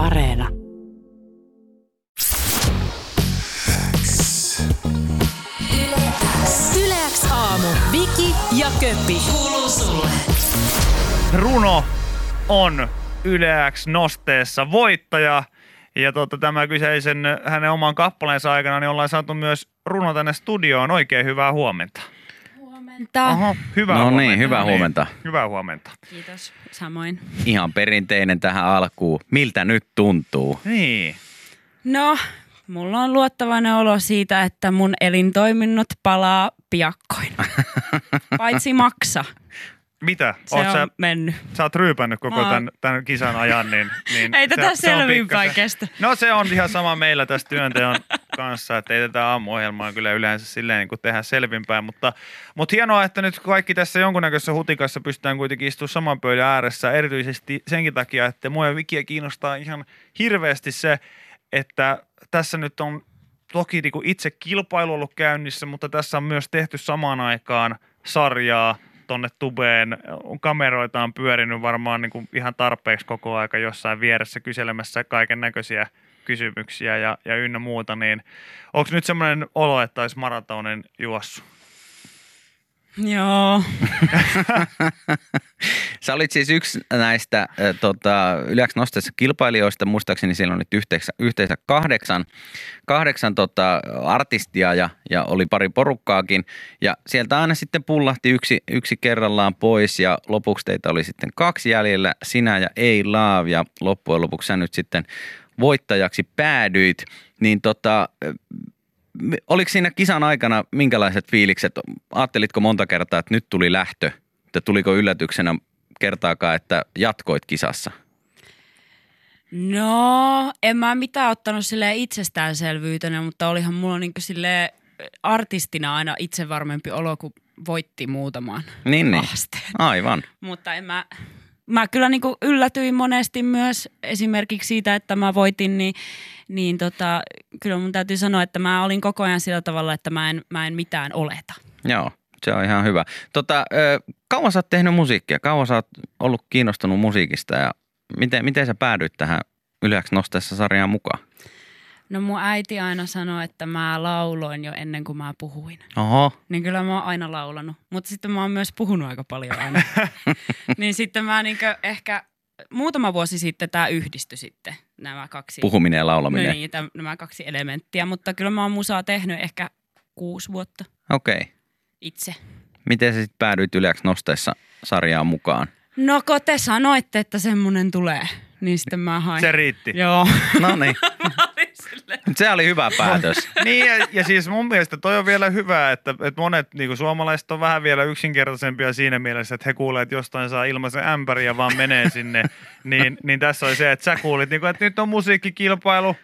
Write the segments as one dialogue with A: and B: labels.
A: Areena.
B: Yleäks aamu. Viki ja Köppi. Kuuluu sulle.
C: Runo on Yleäks nosteessa voittaja. Ja tota, tämä kyseisen hänen oman kappaleensa aikana niin ollaan saatu myös runo tänne studioon. Oikein hyvää huomenta.
D: Huomenta.
C: Oho, hyvää
E: No niin,
C: huomenta.
E: hyvää huomenta.
C: Hyvää huomenta.
D: Kiitos. Samoin.
E: Ihan perinteinen tähän alkuun. Miltä nyt tuntuu?
C: Niin.
D: No, mulla on luottavainen olo siitä, että mun elintoiminnot palaa piakkoin. Paitsi maksa.
C: Mitä?
D: Se
C: Oot
D: on
C: sä,
D: mennyt.
C: sä oot ryypännyt koko
D: oon-
C: tämän, tämän kisan ajan, niin, niin
D: Ei tätä
C: se,
D: selvinpäin kestä.
C: No se on ihan sama meillä tässä työnteon kanssa, että ei tätä aamuohjelmaa kyllä yleensä silleen niin kuin tehdä selvinpäin, mutta, mutta hienoa, että nyt kaikki tässä jonkunnäköisessä hutikassa pystytään kuitenkin istumaan saman pöydän ääressä, erityisesti senkin takia, että mua Vikiä kiinnostaa ihan hirveästi se, että tässä nyt on toki niin kuin itse kilpailu ollut käynnissä, mutta tässä on myös tehty samaan aikaan sarjaa tonne tubeen. Kameroita on pyörinyt varmaan niin kuin ihan tarpeeksi koko aika jossain vieressä kyselemässä kaiken näköisiä kysymyksiä ja, ja ynnä muuta, niin onko nyt semmoinen olo, että olisi maratonin juossut?
D: Joo.
E: Sä olit siis yksi näistä äh, tota, yleensä nosteessa kilpailijoista. Muistaakseni siellä on nyt yhteensä, yhteensä kahdeksan, kahdeksan tota, artistia ja, ja oli pari porukkaakin. Ja sieltä aina sitten pullahti yksi, yksi kerrallaan pois ja lopuksi teitä oli sitten kaksi jäljellä, sinä ja Ei Love ja loppujen lopuksi sä nyt sitten voittajaksi päädyit. Niin tota, oliko siinä kisan aikana minkälaiset fiilikset? Ajattelitko monta kertaa, että nyt tuli lähtö? Että tuliko yllätyksenä kertaakaan, että jatkoit kisassa?
D: No, en mä mitään ottanut sille itsestäänselvyytenä, mutta olihan mulla niinku sille artistina aina itse varmempi olo, kun voitti muutaman
E: Niin, niin. Aivan.
D: Mutta en mä, mä kyllä niin kuin yllätyin monesti myös esimerkiksi siitä, että mä voitin, niin, niin tota, kyllä mun täytyy sanoa, että mä olin koko ajan sillä tavalla, että mä en, mä en mitään oleta.
E: Joo, se on ihan hyvä. Tota, kauan sä oot tehnyt musiikkia? Kauan sä oot ollut kiinnostunut musiikista ja miten, miten sä päädyit tähän yleensä nosteessa sarjaan mukaan?
D: No mun äiti aina sanoi, että mä lauloin jo ennen kuin mä puhuin.
E: Oho,
D: Niin kyllä mä oon aina laulanut, mutta sitten mä oon myös puhunut aika paljon aina. niin sitten mä niinkö ehkä muutama vuosi sitten tämä yhdistyi sitten, nämä kaksi.
E: puhuminen ja laulaminen.
D: No niin, täm, nämä kaksi elementtiä, mutta kyllä mä oon musaa tehnyt ehkä kuusi vuotta
E: Okei. Okay.
D: itse.
E: Miten sä sitten päädyit yleensä nosteessa sarjaan mukaan?
D: No kun te sanoitte, että semmonen tulee, niin sitten mä hain.
C: Se riitti.
D: Joo.
E: No niin, se oli hyvä päätös.
C: Niin, ja, ja siis mun mielestä toi on vielä hyvä, että, että monet niin suomalaiset on vähän vielä yksinkertaisempia siinä mielessä, että he kuulee, että jostain saa ilmaisen ämpäri ja vaan menee sinne. niin, niin tässä oli se, että sä kuulit, niin kuin, että nyt on musiikkikilpailu,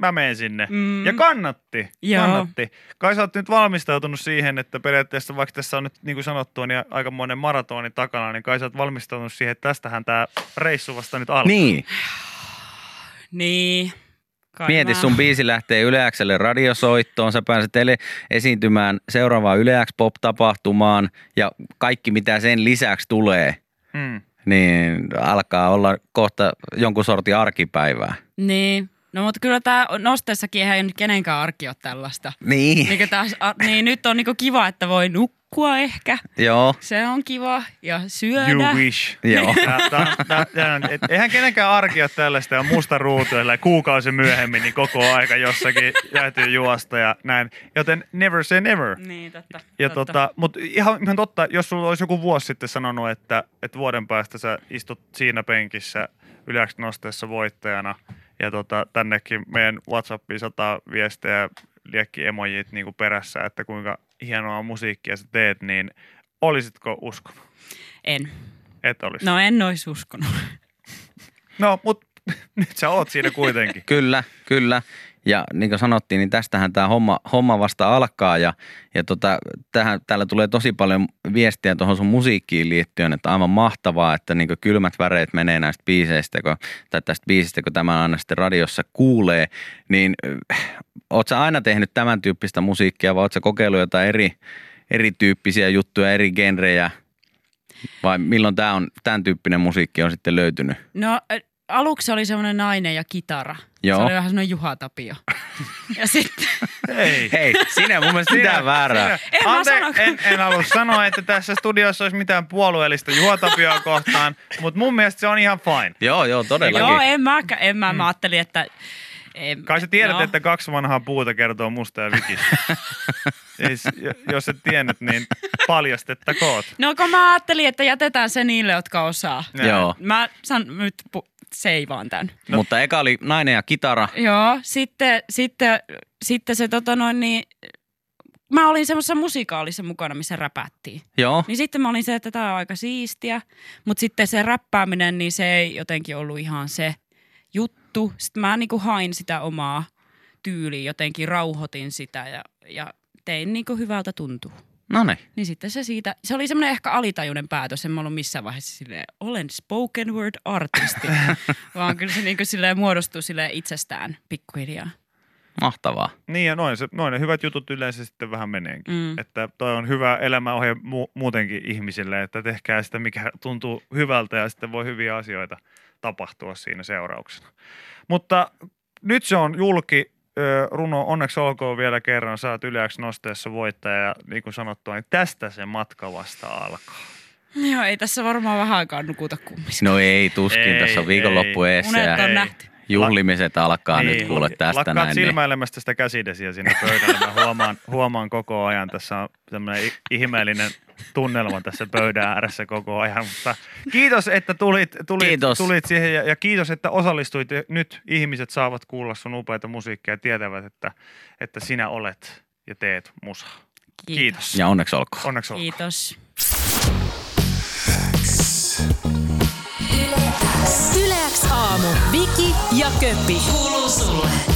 C: mä menen sinne.
D: Mm.
C: Ja kannatti,
D: Joo.
C: kannatti. Kai sä oot nyt valmistautunut siihen, että periaatteessa vaikka tässä on nyt niin kuin sanottu, niin aikamoinen maratoni takana, niin kai sä oot valmistautunut siihen, että tästähän tämä reissu vasta nyt alkaa.
E: Niin,
D: niin. Kai
E: mieti
D: mä-
E: sun biisi lähtee Yleäkselle radiosoittoon, sä pääset ele- esiintymään seuraavaan Yleäks pop-tapahtumaan ja kaikki mitä sen lisäksi tulee,
C: Mm.
E: niin alkaa olla kohta jonkun sortin arkipäivää.
D: Niin. No mutta kyllä tämä nosteessakin eihän nyt kenenkään arki ole tällaista.
E: Niin,
D: Niin, taas, a, niin nyt on niinku kiva, että voi nukkua ehkä.
E: joo,
D: Se on kiva. Ja syödä.
C: You wish.
E: joo.
C: Eihän kenenkään arki ole tällaista ja musta ruutu, ja kuukausi myöhemmin, niin koko aika jossakin täytyy juosta ja näin. Joten never say never.
D: Niin, totta.
C: Ja
D: totta.
C: tota, mutta ihan, ihan totta, jos sulla olisi joku vuosi sitten sanonut, että, että vuoden päästä sä istut siinä penkissä yleensä nosteessa voittajana ja tota, tännekin meidän Whatsappiin sataa viestejä, liekki emojit niin kuin perässä, että kuinka hienoa musiikkia sä teet, niin olisitko uskonut?
D: En.
C: Et olisi.
D: No en olisi uskonut.
C: No, mutta nyt sä oot siinä kuitenkin.
E: Kyllä, kyllä. Ja niin kuin sanottiin, niin tästähän tämä homma, homma vasta alkaa ja, ja tota, tähän, täällä tulee tosi paljon viestiä tuohon sun musiikkiin liittyen, että aivan mahtavaa, että niin kylmät väreet menee näistä biiseistä, kun, tai tästä biisistä, kun tämä aina sitten radiossa kuulee, niin äh, oot sä aina tehnyt tämän tyyppistä musiikkia vai oot sä kokeillut jotain eri, erityyppisiä juttuja, eri genrejä vai milloin tämä on, tämän tyyppinen musiikki on sitten löytynyt?
D: No aluksi oli semmoinen nainen ja kitara.
E: Joo.
D: Se oli vähän semmoinen Juha Tapio. ja sitten,
C: Ei.
E: Hei, siinä ei mun mielestä mitään väärää.
D: En mä
C: Ante,
D: sano-
C: en, en halua sanoa, että tässä studiossa olisi mitään puolueellista Juotapioa kohtaan, mutta mun mielestä se on ihan fine.
E: Joo, joo, todellakin.
D: joo, en mä, en mä, mä ajattelin, että... En,
C: Kai sä tiedät,
D: joo.
C: että kaksi vanhaa puuta kertoo musta ja vikistä. Siis, jo- jos et tiennyt, niin paljastettakoot.
D: No kun mä ajattelin, että jätetään se niille, jotka osaa.
C: Näin.
E: Joo.
D: Mä san, nyt pu, seivaan tämän.
E: No. Mutta eka oli nainen ja kitara.
D: Joo, sitten, sitten, sitten se tota noin niin, mä olin semmoisessa musikaalissa mukana, missä räpättiin.
E: Joo.
D: Niin sitten mä olin se, että tämä on aika siistiä, mutta sitten se räppääminen, niin se ei jotenkin ollut ihan se juttu. Sitten mä niinku hain sitä omaa tyyliä, jotenkin rauhoitin sitä ja, ja tein niinku hyvältä tuntuu.
E: No niin.
D: Niin sitten se siitä, se oli semmoinen ehkä alitajuinen päätös, en mä ollut missään vaiheessa silleen, olen spoken word artisti, vaan kyllä se niinku silleen muodostuu silleen itsestään pikkuhiljaa.
E: Mahtavaa.
C: Niin ja noin, se, noin ne hyvät jutut yleensä sitten vähän meneekin.
D: Mm.
C: Että toi on hyvä elämäohje mu- muutenkin ihmisille, että tehkää sitä, mikä tuntuu hyvältä ja sitten voi hyviä asioita tapahtua siinä seurauksena. Mutta nyt se on julki. Runo, onneksi olkoon vielä kerran. Saat yleäksi nosteessa voittaja ja niin kuin sanottua, niin tästä se matka vasta alkaa.
D: Joo, ei tässä varmaan vähän aikaa nukuta kummissa.
E: No ei, tuskin.
C: Ei,
E: Tässä on viikonloppu
C: ei.
E: eessä
D: Unet
E: ja
D: on
C: Ei.
D: nähty.
E: Juhlimiset alkaa nyt kuule tästä
C: Lakkaat
E: näin. Niin.
C: silmäilemästä sitä käsidesiä siinä pöydällä. Mä huomaan, huomaan koko ajan. Tässä on tämmöinen ihmeellinen tunnelma tässä pöydän ääressä koko ajan. Mutta kiitos, että tulit, tulit,
E: Kiitos.
C: tulit siihen ja, ja kiitos, että osallistuit. Nyt ihmiset saavat kuulla sun upeita musiikkia ja tietävät, että, että sinä olet ja teet musaa. Kiitos.
E: Ja onneksi olkoon.
C: Onneksi olkoon.
D: Kiitos.
B: Köppi. Kuuluu sulle.